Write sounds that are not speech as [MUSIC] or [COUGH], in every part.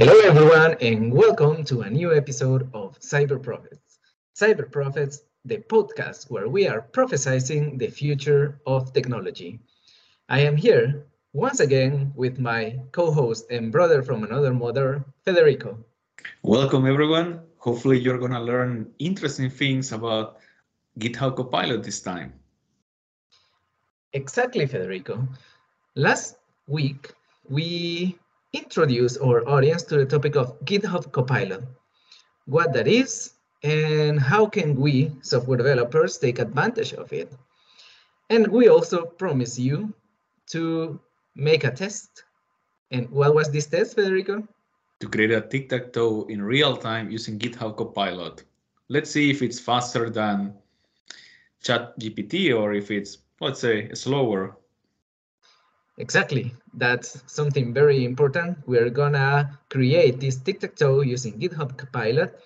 Hello, everyone, and welcome to a new episode of Cyber Prophets. Cyber Prophets, the podcast where we are prophesizing the future of technology. I am here once again with my co host and brother from another mother, Federico. Welcome, everyone. Hopefully, you're going to learn interesting things about GitHub Copilot this time. Exactly, Federico. Last week, we introduce our audience to the topic of GitHub Copilot, what that is, and how can we, software developers, take advantage of it. And we also promise you to make a test. And what was this test, Federico? To create a tic-tac-toe in real time using GitHub Copilot. Let's see if it's faster than ChatGPT or if it's, let's say, slower Exactly. That's something very important. We're gonna create this tic-tac-toe using GitHub Copilot.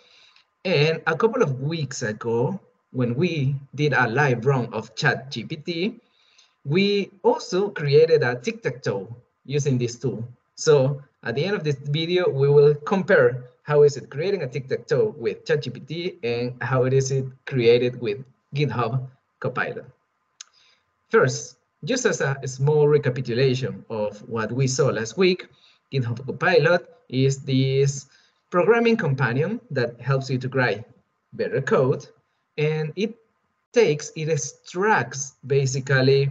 And a couple of weeks ago, when we did a live run of ChatGPT, we also created a tic-tac-toe using this tool. So at the end of this video, we will compare how is it creating a tic-tac-toe with ChatGPT and how it is it created with GitHub Copilot. First, just as a small recapitulation of what we saw last week, GitHub Copilot is this programming companion that helps you to write better code. And it takes, it extracts basically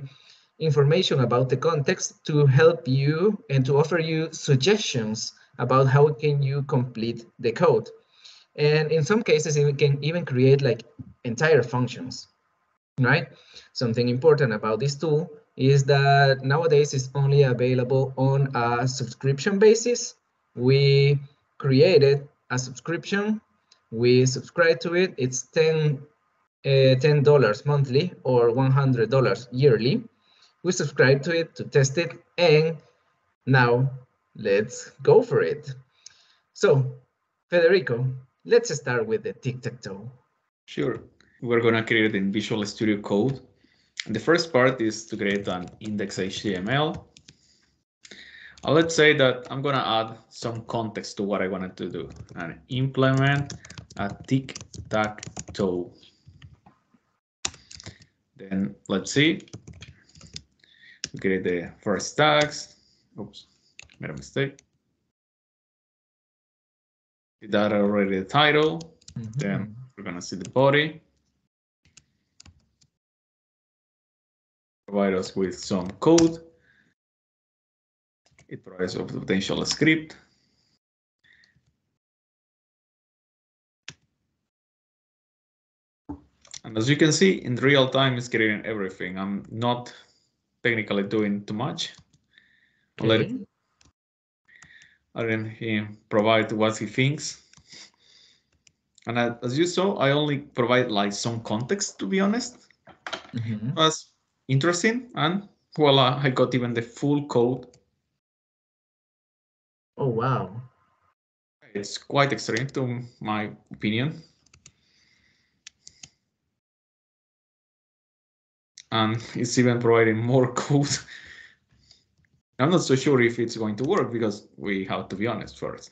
information about the context to help you and to offer you suggestions about how can you complete the code. And in some cases, it can even create like entire functions, right? Something important about this tool is that nowadays it's only available on a subscription basis. We created a subscription, we subscribe to it, it's 10 uh, $10 monthly or $100 yearly. We subscribe to it to test it and now let's go for it. So Federico, let's start with the tic-tac-toe. Sure. We're going to create it in Visual Studio Code the first part is to create an index HTML. Uh, let's say that I'm going to add some context to what I wanted to do and implement a tic-tac-toe. Then let's see. We create the first tags. Oops, made a mistake. Did That already the title. Mm -hmm. Then we're going to see the body. Provide us with some code. It provides a potential script. And as you can see, in real time, it's creating everything. I'm not technically doing too much. Okay. Let it, let him provide what he thinks. And as you saw, I only provide like some context, to be honest. Mm -hmm. As interesting. And voila, I got even the full code. Oh, wow. It's quite extreme to my opinion. And it's even providing more [LAUGHS] code. I'm not so sure if it's going to work because we have to be honest first.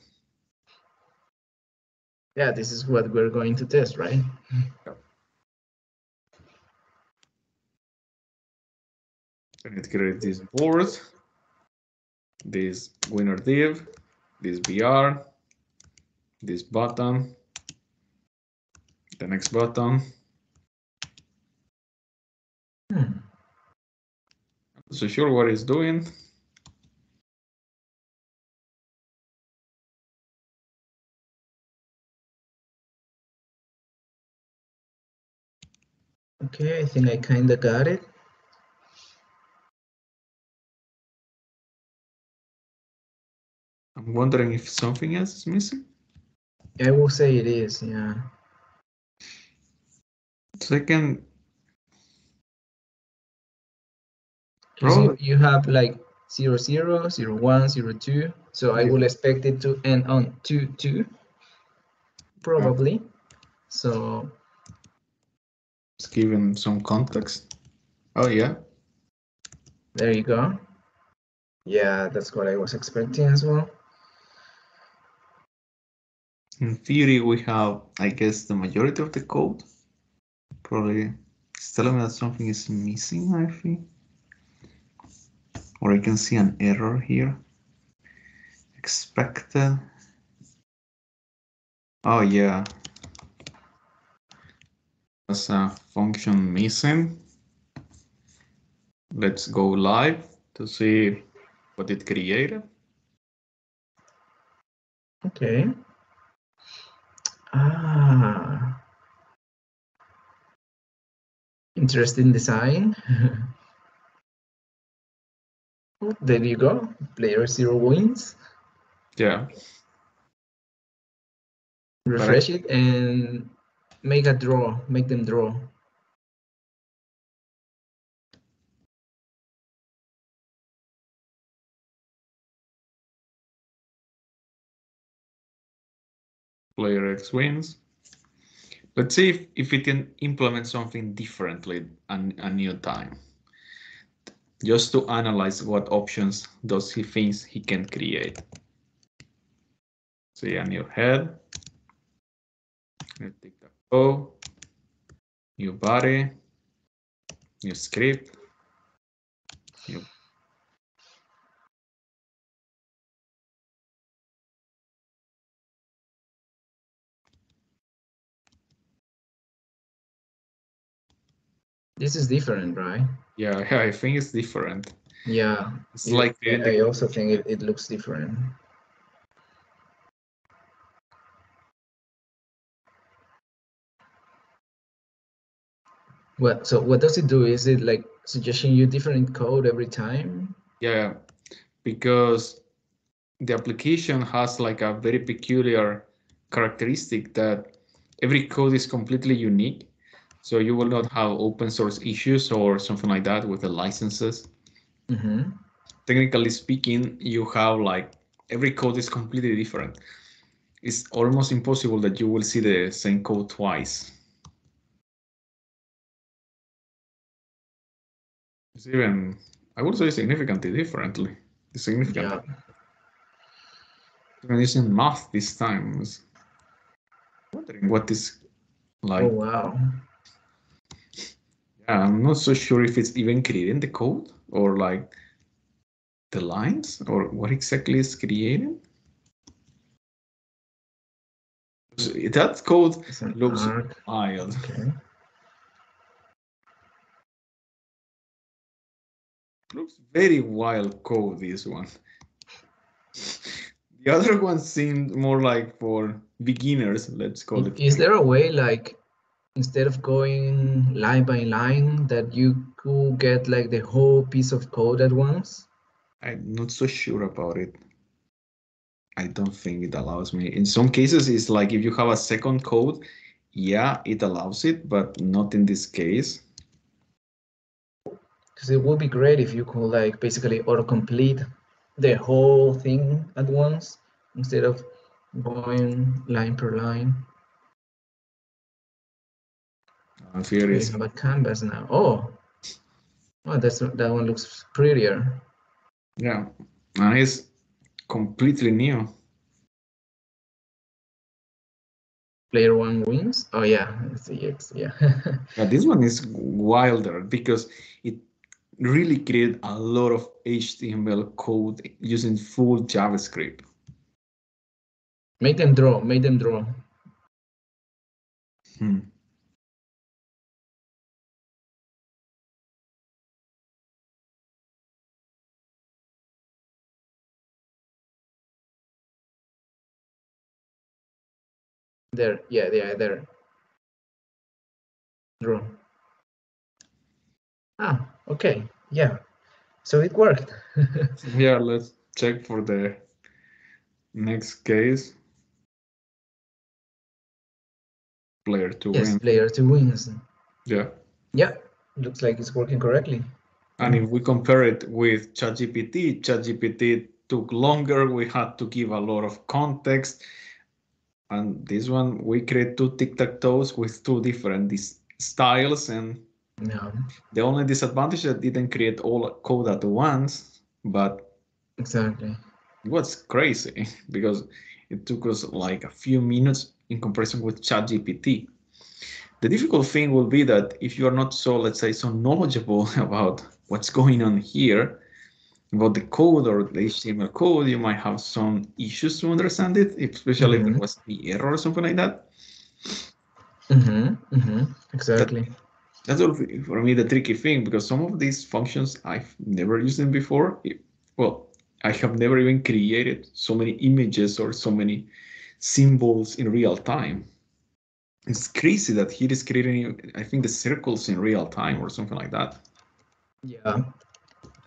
Yeah, this is what we're going to test, right? I to create this board, this winner div, this BR, this button, the next button. Hmm. So sure what it's doing. Okay, I think I kind of got it. I'm wondering if something else is missing. I will say it is, yeah. Second. So you have like zero zero, zero one, zero two. So I will expect it to end on two two, probably. So. Let's give him some context. Oh yeah. There you go. Yeah, that's what I was expecting as well. In theory, we have, I guess, the majority of the code. Probably it's telling me that something is missing, I think. Or I can see an error here. Expected. Oh, yeah. There's a function missing. Let's go live to see what it created. Okay. Ah. Interesting design. [LAUGHS] Oh, there you go. Player zero wins. Yeah. Refresh it and make a draw. Make them draw. Player X wins. Let's see if, if it can implement something differently a new time. Just to analyze what options does he thinks he can create. See a new head. New body, new script, new This is different, right? Yeah, [LAUGHS] I think it's different. Yeah. It's it- like I the, I also think it, it looks different. What so what does it do? Is it like suggesting you different code every time? yeah, because the application has like a very peculiar characteristic that every code is completely unique. So you will not have open source issues or something like that with the licenses. Mm-hmm. Technically speaking, you have like every code is completely different. It's almost impossible that you will see the same code twice. It's even, I would say significantly differently. Significantly. Yeah. I'm using math this time. I was wondering what is like. Oh wow. I'm not so sure if it's even creating the code or like the lines or what exactly is creating. So That code looks wild. Okay. Looks very wild code, this one. The other one seemed more like for beginners, let's call it. Is there a way like instead of going line by line that you could get like the whole piece of code at once? I'm not so sure about it. I don't think it allows me. In some cases, it's like if you have a second code, yeah, it allows it, but not in this case. Because it would be great if you could like basically autocomplete the whole thing at once instead of going line per line. Uh, here We is have a canvas now. Oh, oh, that's that one looks prettier. yeah, and it's completely new. Player one wins. Oh yeah, it's. Yeah. [LAUGHS] Yeah, this one is wilder because it really created a lot of HTML code using full JavaScript. make them draw. Make them draw. Hmm. There. Yeah. Yeah. There. Draw. Ah. Okay. Yeah. So it worked. [LAUGHS] Yeah, let's check for the next case. Player to win. yes. win. Player two wins. Yeah. Yeah. Looks like it's working correctly. And if we compare it with ChatGPT, ChatGPT took longer. We had to give a lot of context. And this one, we create two tic-tac-toes with two different dis- styles. And Yeah. the only disadvantage that didn't create all code at once, but Exactly. it was crazy [LAUGHS] because it took us like a few minutes in comparison with ChatGPT. The difficult thing will be that if you are not so, let's say, so knowledgeable [LAUGHS] about what's going on here, about the code or the HTML code, you might have some issues to understand it, especially mm -hmm. if there mm-hmm. was the error or something like that. Mm -hmm, mm -hmm, exactly. That, that's for me the tricky thing because some of these functions I've never used them before. Well, I have never even created so many images or so many symbols in real time. It's crazy that he is creating, I think, the circles in real time or something like that. Yeah,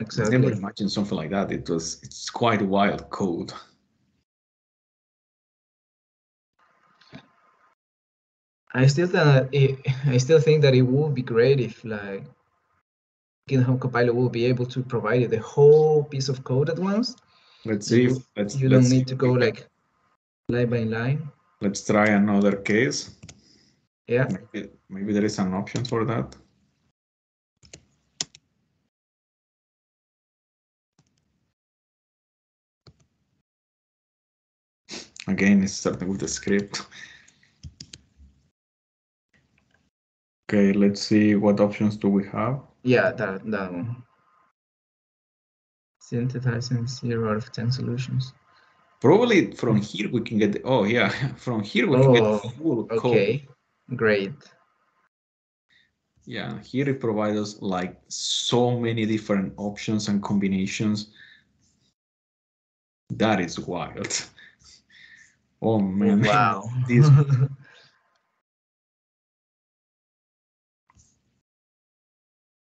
exactly. I never imagined something like that. It was, it's quite a wild code. I still think I still think that it would be great if like GitHub Copilot will be able to provide you the whole piece of code at once. Let's see. You, let's, you let's don't need to go like line by line. Let's try another case. Yeah. Maybe, maybe there is an option for that. Again, it's starting with the script. Okay, let's see what options do we have. Yeah, that, that one. Synthesizing zero out of 10 solutions. Probably from here we can get, the, oh yeah, [LAUGHS] from here we oh, can get oh, full code. Okay, great. Yeah, here it provides us like so many different options and combinations. That is wild. [LAUGHS] Oh man. Wow. [LAUGHS] this [LAUGHS]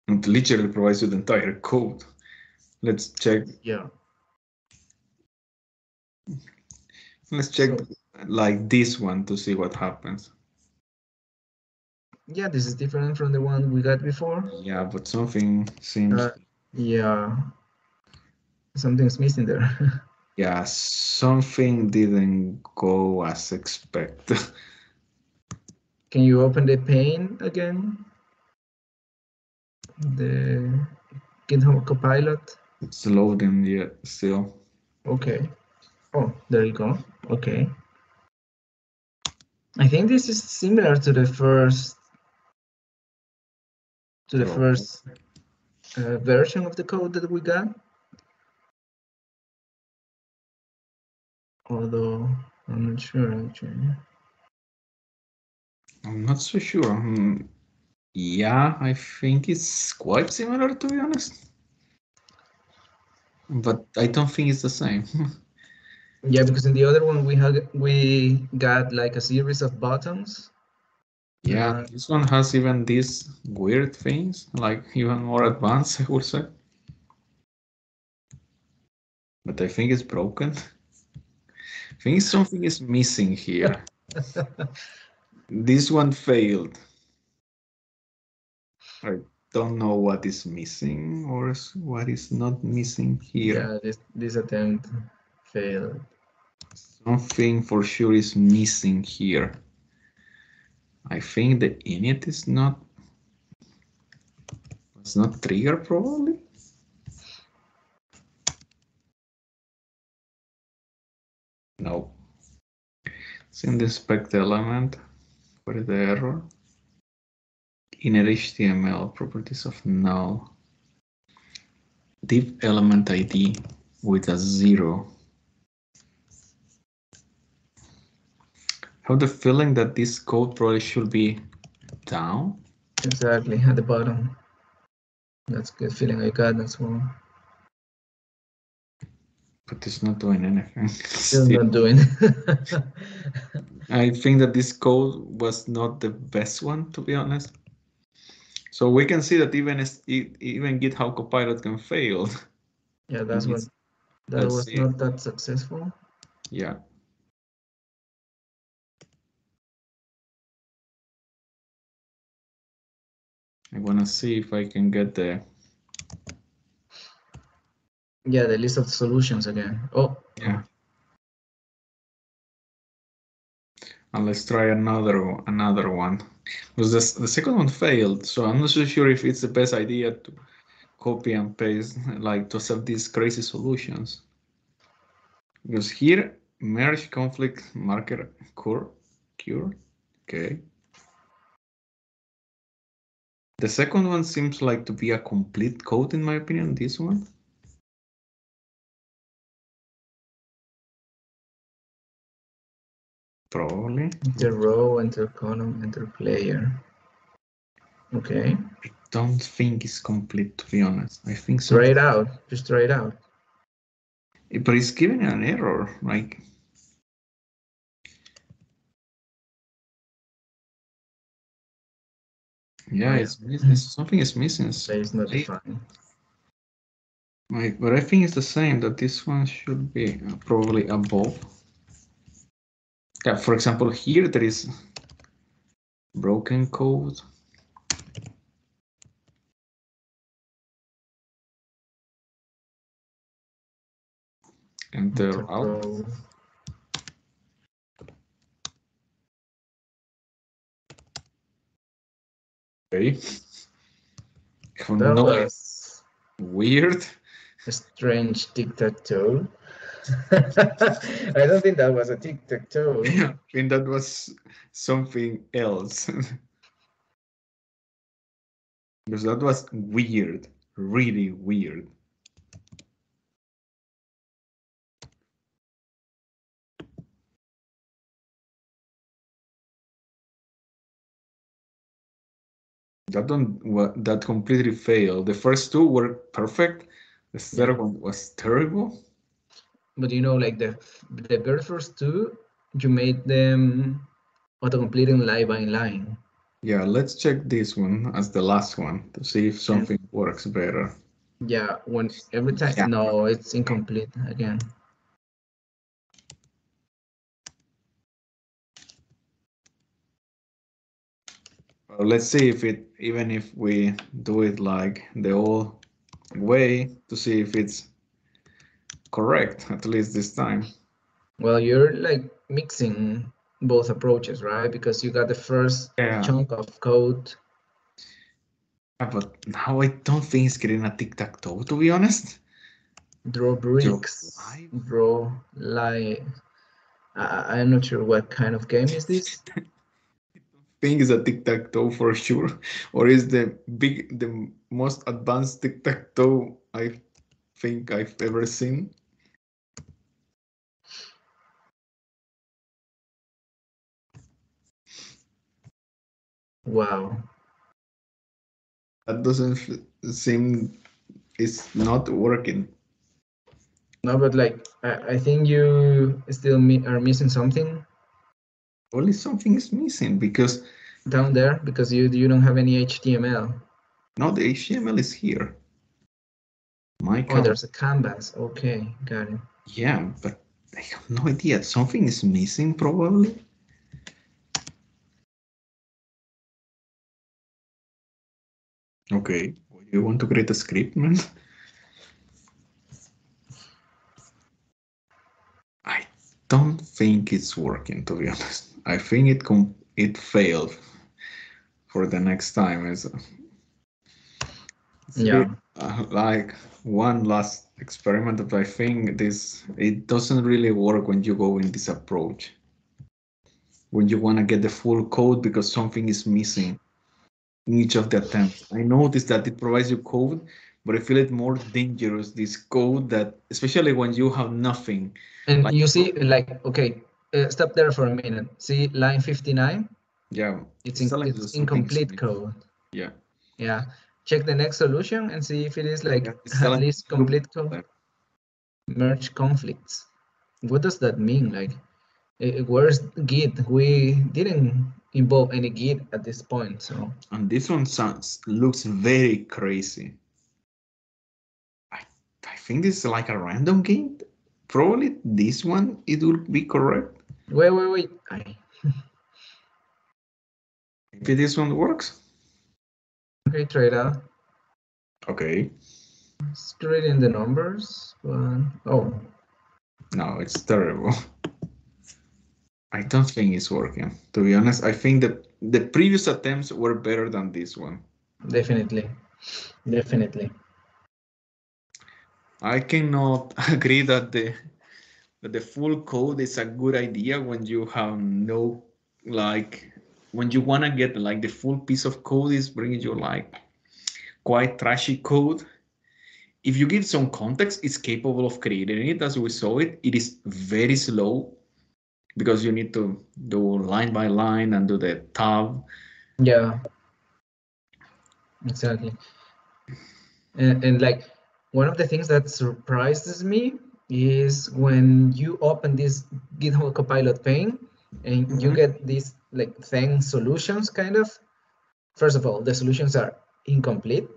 It literally provides you the entire code. Let's check. Yeah. Let's check so, like this one to see what happens. Yeah, this is different from the one we got before. Yeah, but something seems. Uh, yeah. Something's missing there. [LAUGHS] yeah, something didn't go as expected. [LAUGHS] Can you open the pane again? the GitHub Copilot? It's loading yet still. Okay. Oh, there you go. Okay. I think this is similar to the first to the oh. first uh, version of the code that we got. Although I'm not sure actually. I'm not so sure. Um, yeah, I think it's quite similar to be honest. But I don't think it's the same. [LAUGHS] yeah, because in the other one we had we got like a series of buttons. Yeah, uh, this one has even these weird things, like even more advanced, I would say. But I think it's broken. [LAUGHS] I think something is missing here. this one failed. I don't know what is missing or what is not missing here. Yeah, this, this attempt failed. Something for sure is missing here. I think the init is not it's not trigger probably. No. It's in the spec element. What is the error? inner HTML properties of null div element ID with a zero. have the feeling that this code probably should be down. Exactly, at the bottom. That's good feeling I got as well. But it's not doing anything. [LAUGHS] Still, not doing. [LAUGHS] I think that this code was not the best one, to be honest. So we can see that even even GitHub Copilot can fail. [LAUGHS] Yeah, that's what that was see. not that successful. Yeah. I want to see if I can get the yeah the list of solutions again. Oh yeah. And let's try another another one because this, the second one failed. So I'm not so sure if it's the best idea to copy and paste, like to accept these crazy solutions. Because here merge conflict marker cure cure. Okay. The second one seems like to be a complete code in my opinion, this one. Probably. Enter row, enter column, enter player. Okay. I don't think it's complete to be honest. I think so. Try it out. Just try it out. Eh, but it's giving an error, like Yeah, it's, it's something is missing. Is not fine. Right, but I think it's the same that this one should be probably above. Yeah, for example, here there is broken code. Enter out. Okay. That no, was weird. a strange tic-tac-toe. [LAUGHS] I don't think that was a tic-tac-toe. [LAUGHS] I think that was something else. [LAUGHS] because that was weird, really weird. That one that completely failed. The first two were perfect. The third one was terrible. But you know, like the the very first two, you made them auto-completing line by line. Yeah, let's check this one as the last one to see if something works better. Yeah, when every time Yeah. no, it's incomplete again. Well, let's see if it, even if we do it like the old way to see if it's correct, at least this time. Well, you're like mixing both approaches, right? Because you got the first Yeah, chunk of code. but now I don't think it's getting a tic-tac-toe, to be honest. draw bricks, draw lie. I, I'm not sure what kind of game is this. [LAUGHS] think it's a tic-tac-toe for sure, or is the big, the most advanced tic-tac-toe I think I've ever seen. Wow. That doesn't seem, it's not working. No, but like I, I think you still mi are missing something Only something is missing because down there because you you don't have any HTML. No, the HTML is here. My Oh, there's a canvas. Okay, got it. yeah, but I have no idea. Something is missing probably. Okay, you want to create a script, man? I don't think it's working, to be honest. I think it com it failed for the next time. It's Yeah. uh, like one last experiment but i think this it doesn't really work when you go in this approach when you want to get the full code because something is missing in each of the attempts i noticed that it provides you code but i feel it more dangerous this code that especially when you have nothing And Like- you see, like, okay, uh, stop there for a minute. See line 59? yeah It's, in, you it's incomplete code. yeah Yeah. Check the next solution and see if it is like Yeah, at least complete code. Merge conflicts. What does that mean? Like, where's Git? We didn't involve any Git at this point, so and this one sounds looks very crazy i i think this is like a random game probably this one it will be correct wait, wait, wait. I, [LAUGHS] Maybe this one works. okay, try it out. Okay. It's reading the numbers, but oh, No, it's terrible. [LAUGHS] I don't think it's working. To be honest, I think that the previous attempts were better than this one. definitely, definitely. I cannot [LAUGHS] agree that the that the full code is a good idea when you have no like when you want to get like the full piece of code is bringing you like quite trashy code if you give some context it's capable of creating it as we saw it it is very slow because you need to do line by line and do the tab yeah exactly and, and like one of the things that surprises me is when you open this GitHub Copilot pane and mm -hmm. you mm-hmm. get these like thing solutions kind of. First of all, the solutions are incomplete.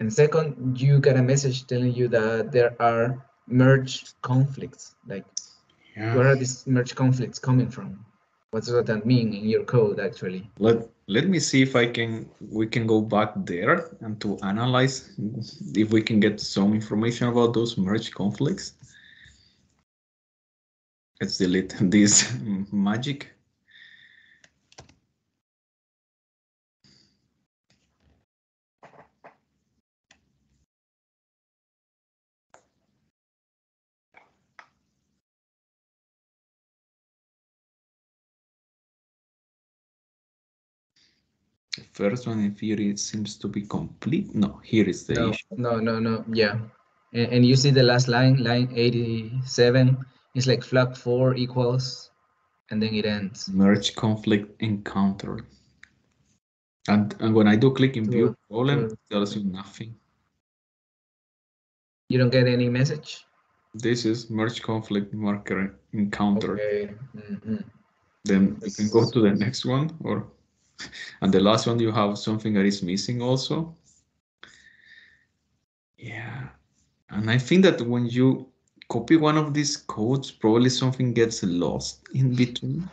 And second, you get a message telling you that there are merge conflicts. Like, yeah. where are these merge conflicts coming from? What does that mean in your code actually? Let let me see if I can we can go back there and to analyze if we can get some information about those merge conflicts. Let's delete [LAUGHS] this magic. First one in theory seems to be complete. No, here is the no, issue. No, no, no, yeah. And, and you see the last line, line 87, it's like flag 4 equals, and then it ends. Merge conflict encountered. And, and when I do click in view problem, it tells you nothing. You don't get any message? This is merge conflict marker encounter. Okay. Mm -hmm. Then you can go to the next one or [LAUGHS] and the last one, you have something that is missing also. Yeah, and I think that when you copy one of these codes, probably something gets lost in between.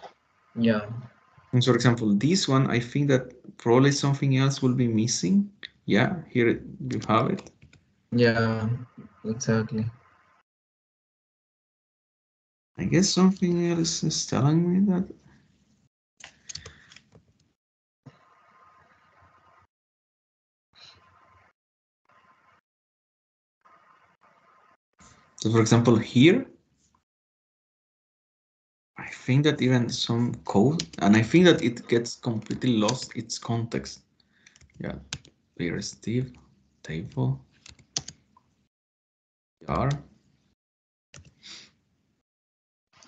Yeah. And so, for example, this one, I think that probably something else will be missing. Yeah, here you have it. Yeah, exactly. I guess something else is telling me that So for example, here, I think that even some code, and I think that it gets completely lost its context. Yeah, here Steve, table, R.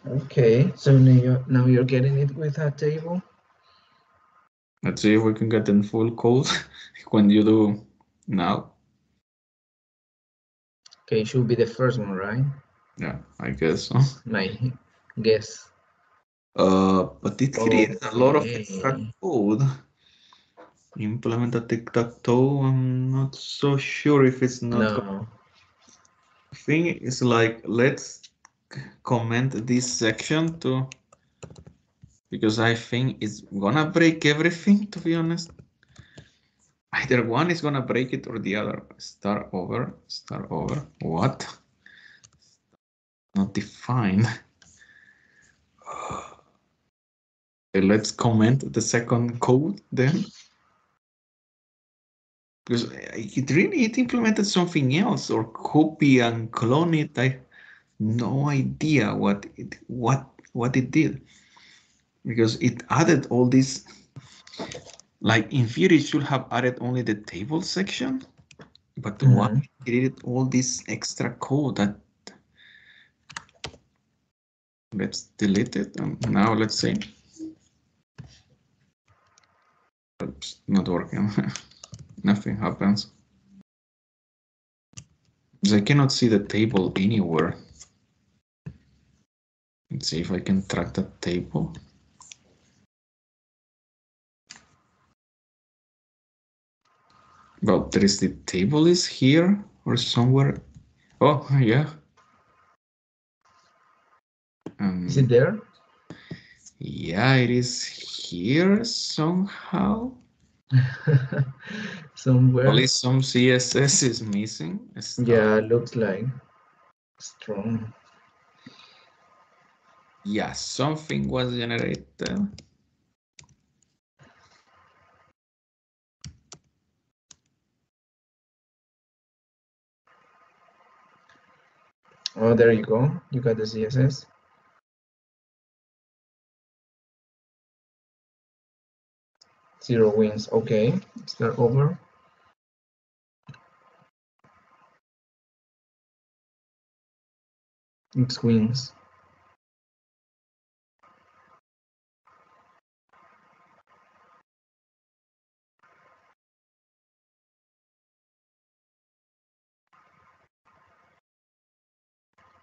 Okay, so now you're, now you're getting it with a table. Let's see if we can get in full code [LAUGHS] when you do now. Okay, should be the first one, right? Yeah, I guess so. [LAUGHS] My guess. Uh, but it creates a lot of extra code. Implement a tic-tac-toe. I'm not so sure if it's not. No. Thing is like let's comment this section to because I think it's gonna break everything to be honest. Either one is gonna break it or the other. Start over, start over. What? Not defined. [SIGHS] Okay, let's comment the second code then. Because it really it implemented something else or copy and clone it. I no idea what it what what it did because it added all these like in theory, it should have added only the table section, but mm -hmm. why created all this extra code that let's delete it. And now let's see. Oops, not working. [LAUGHS] Nothing happens. I cannot see the table anywhere. Let's see if I can track the table. Well, there is the table is here or somewhere. Oh, yeah. Um, is it there? Yeah, it is here somehow. [LAUGHS] Somewhere. Only some CSS is missing. Yeah, looks like strong. Yeah, something was generated. Oh, there you go. You got the CSS. Zero wins. Okay, start over. X wins.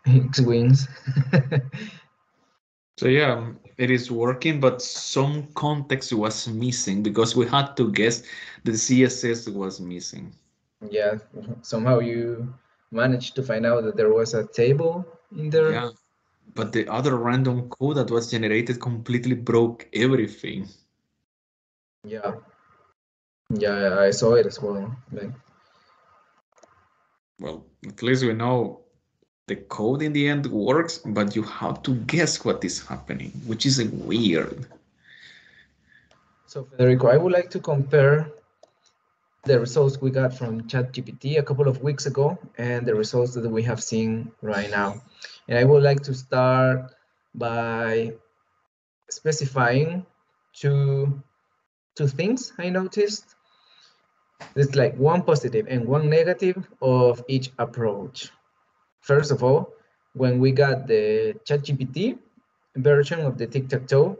X wins. [LAUGHS] so yeah, it is working, but some context was missing because we had to guess the CSS was missing. Yeah, somehow you managed to find out that there was a table in there. Yeah, but the other random code that was generated completely broke everything. Yeah. Yeah, I saw it as well. Like... Well, at least we know the code in the end works, but you have to guess what is happening, which is weird. So Federico, I would like to compare the results we got from ChatGPT a couple of weeks ago and the results that we have seen right now. And I would like to start by specifying two, two things I noticed. It's like one positive and one negative of each approach. First of all, when we got the ChatGPT version of the tic-tac-toe,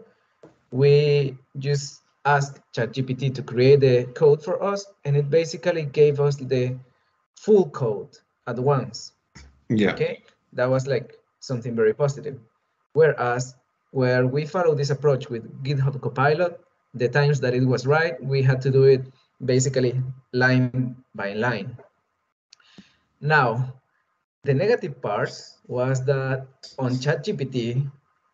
we just asked ChatGPT to create the code for us, and it basically gave us the full code at once. Yeah. Okay, that was like something very positive. Whereas where we follow this approach with GitHub Copilot, the times that it was right, we had to do it basically line by line. Now, the negative part was that on ChatGPT,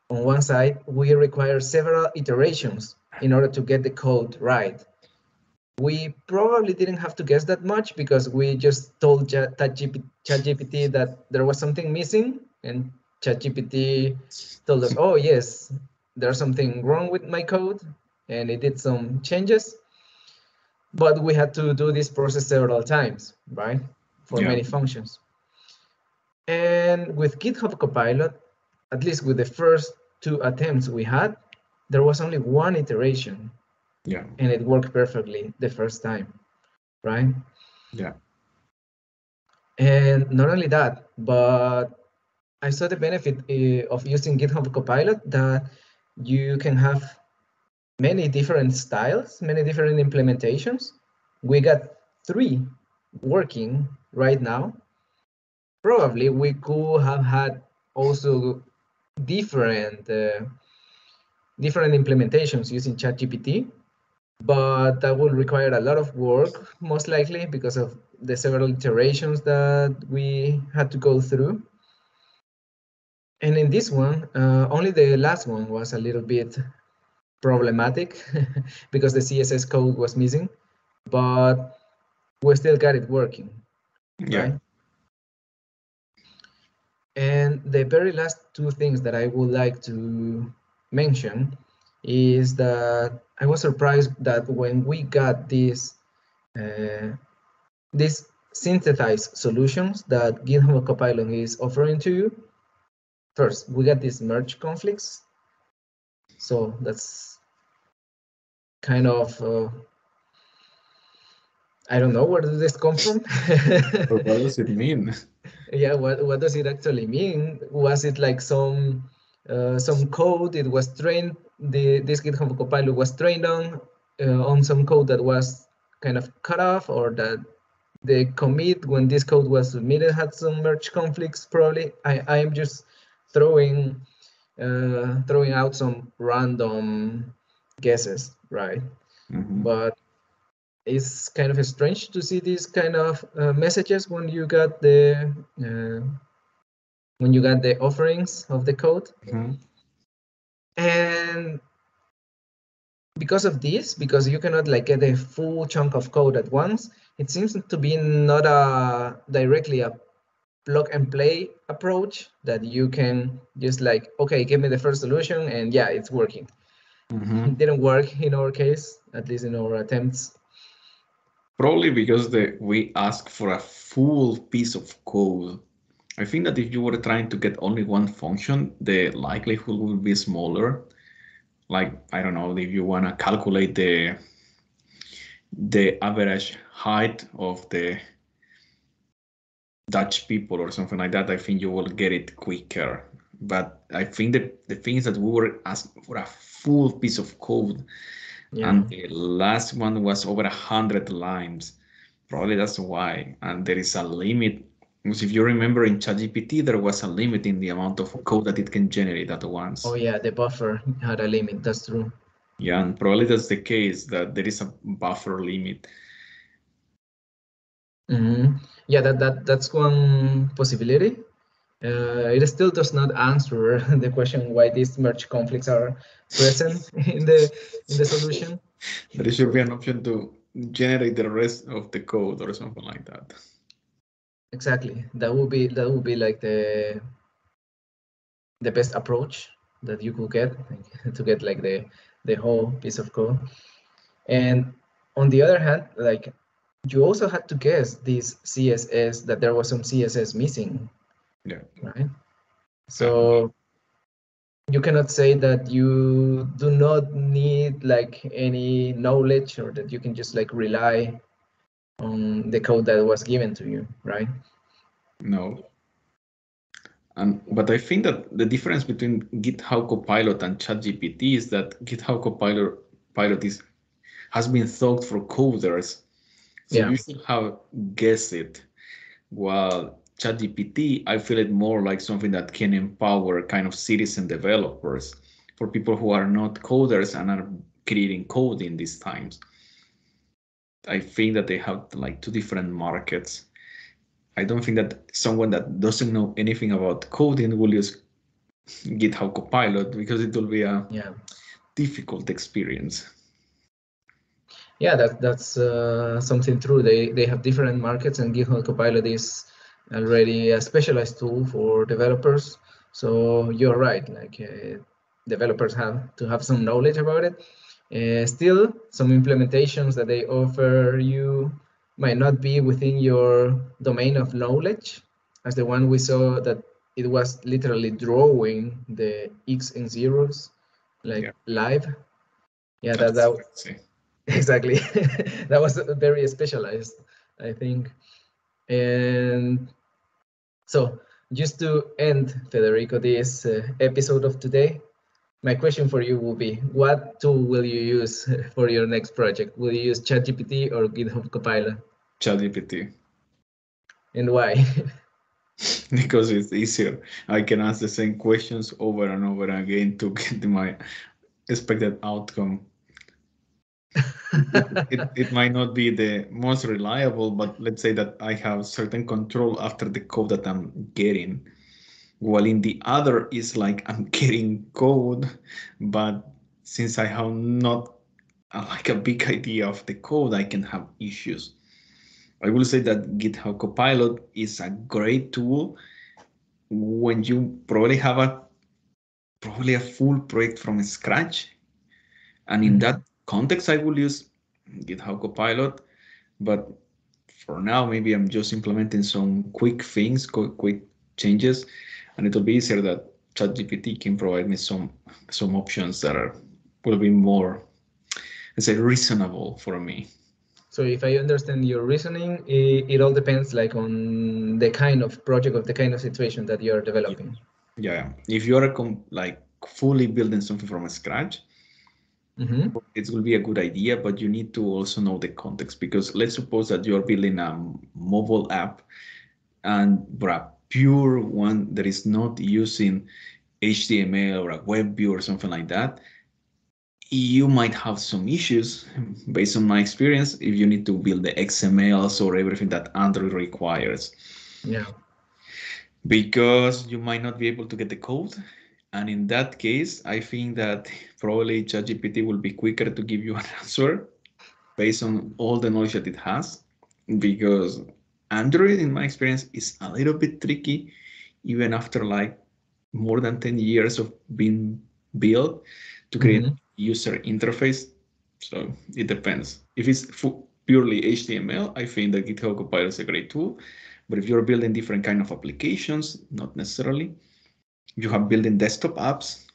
on one side, we require several iterations in order to get the code right. We probably didn't have to guess that much because we just told ChatGPT that there was something missing and ChatGPT told us, oh yes, there's something wrong with my code and it did some changes. But we had to do this process several times, right? For yeah. many functions. And with GitHub Copilot, at least with the first two attempts we had, there was only one iteration. Yeah. And it worked perfectly the first time, right? Yeah. And not only that, but I saw the benefit uh, of using GitHub Copilot that you can have many different styles, many different implementations. We got three working right now probably we could have had also different uh, different implementations using ChatGPT, but that will require a lot of work, most likely because of the several iterations that we had to go through. And in this one, uh, only the last one was a little bit problematic [LAUGHS] because the CSS code was missing, but we still got it working. Yeah. Right? And the very last two things that I would like to mention is that I was surprised that when we got these uh, these synthesized solutions that GitHub Copilot is offering to you, first we got these merge conflicts. So that's kind of uh, I don't know where does this come from. what does it mean? [LAUGHS] yeah what, what does it actually mean? Was it like some uh, some code it was trained the this github copilot was trained on uh, on some code that was kind of cut off or that the commit when this code was submitted had some merge conflicts probably? I i am just throwing uh, throwing out some random guesses right? Mm -hmm. but it's kind of strange to see these kind of uh, messages when you got the uh, when you got the offerings of the code mm -hmm. and because of this because you cannot like get a full chunk of code at once it seems to be not a directly a plug and play approach that you can just like okay give me the first solution and yeah it's working mm -hmm. it didn't work in our case at least in our attempts Probably because the, we ask for a full piece of code I think that if you were trying to get only one function, the likelihood would be smaller. Like, I don't know, if you want to calculate the the average height of the Dutch people or something like that, I think you will get it quicker. But I think the thing is that we were asking for a full piece of code, yeah. and the last one was over a hundred lines. Probably that's why. And there is a limit. Because if you remember in ChatGPT, there was a limit in the amount of code that it can generate at once. Oh yeah, the buffer had a limit. That's true. Yeah, and probably that's the case that there is a buffer limit. Mm -hmm. Yeah, that that that's one possibility. Uh, it still does not answer [LAUGHS] the question why these merge conflicts are present in the in the solution. There should be an option to generate the rest of the code or something like that. Exactly. That would be that would be like the the best approach that you could get [LAUGHS] to get like the the whole piece of code. And on the other hand, like you also had to guess this CSS that there was some CSS missing. Yeah. Right. So you cannot say that you do not need like any knowledge or that you can just like rely on the code that was given to you, right? No. And but I think that the difference between GitHub Copilot and ChatGPT is that GitHub Copilot pilot is has been thought for coders. So yeah. you should have guessed it. While ChatGPT, I feel it more like something that can empower kind of citizen developers for people who are not coders and are creating code in these times. I think that they have like two different markets. I don't think that someone that doesn't know anything about coding will use GitHub Copilot because it will be a yeah. difficult experience. Yeah, that, that's uh, something true. They they have different markets, and GitHub Copilot is already a specialized tool for developers. So you're right. Like uh, developers have to have some knowledge about it. Uh, still, some implementations that they offer you might not be within your domain of knowledge, as the one we saw that it was literally drawing the X and zeros like yeah. live. Yeah, that, that [LAUGHS] exactly. [LAUGHS] that was very specialized, I think. And so just to end, Federico, this uh, episode of today, my question for you will be, what tool will you use [LAUGHS] for your next project? Will you use ChatGPT or GitHub Copilot? ChatGPT. And why? [LAUGHS] because it's easier. I can ask the same questions over and over again to get my expected outcome. It, it, might not be the most reliable, but let's say that I have certain control after the code that I'm getting while in the other is like I'm [LAUGHS] getting code, but since I have not uh, like a big idea of the code, I can have issues. I will say that GitHub Copilot is a great tool when you probably have a probably a full project from scratch. And in mm-hmm. that context, I will use GitHub Copilot. But for now, maybe I'm just implementing some quick things, quick changes and it'll be easier that ChatGPT can provide me some some options that are will be more, let's say, reasonable for me. So if I understand your reasoning, it, it all depends like on the kind of project of the kind of situation that you're developing. Yeah, if you're like fully building something from scratch, mm -hmm. it will be a good idea, but you need to also know the context because let's suppose that you're building a mobile app and for a pure one that is not using HTML or a web view or something like that, you might have some issues based on my experience if you need to build the XMLs or everything that Android requires. Yeah. Because you might not be able to get the code. And in that case, I think that probably ChatGPT will be quicker to give you an [LAUGHS] answer based on all the knowledge that it has. Because Android, in my experience, is a little bit tricky, even after like more than 10 years of being built to create mm -hmm. user interface. So it depends. If it's purely HTML, I think that GitHub Copilot is a great tool. But if you're building different kind of applications, not necessarily. You have building desktop apps,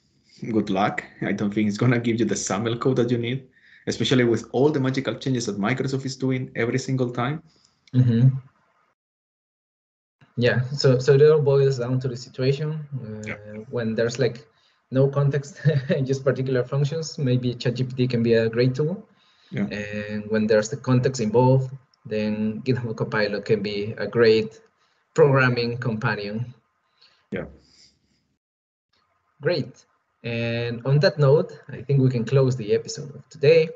good luck. I don't think it's gonna give you the XAML code that you need, especially with all the magical changes that Microsoft is doing every single time. Mm-hmm. Yeah, so so it all boils down to the situation uh, yeah. when there's like no context, [LAUGHS] just particular functions. Maybe ChatGPT can be a great tool. Yeah. And when there's the context involved, then GitHub Copilot can be a great programming companion. Yeah. Great. And on that note, I think we can close the episode of today.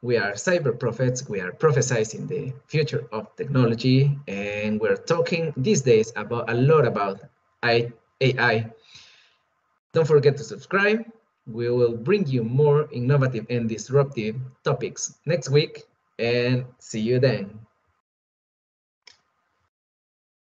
We are cyber prophets. We are prophesizing the future of technology, and we're talking these days about a lot about AI. Don't forget to subscribe. We will bring you more innovative and disruptive topics next week, and see you then.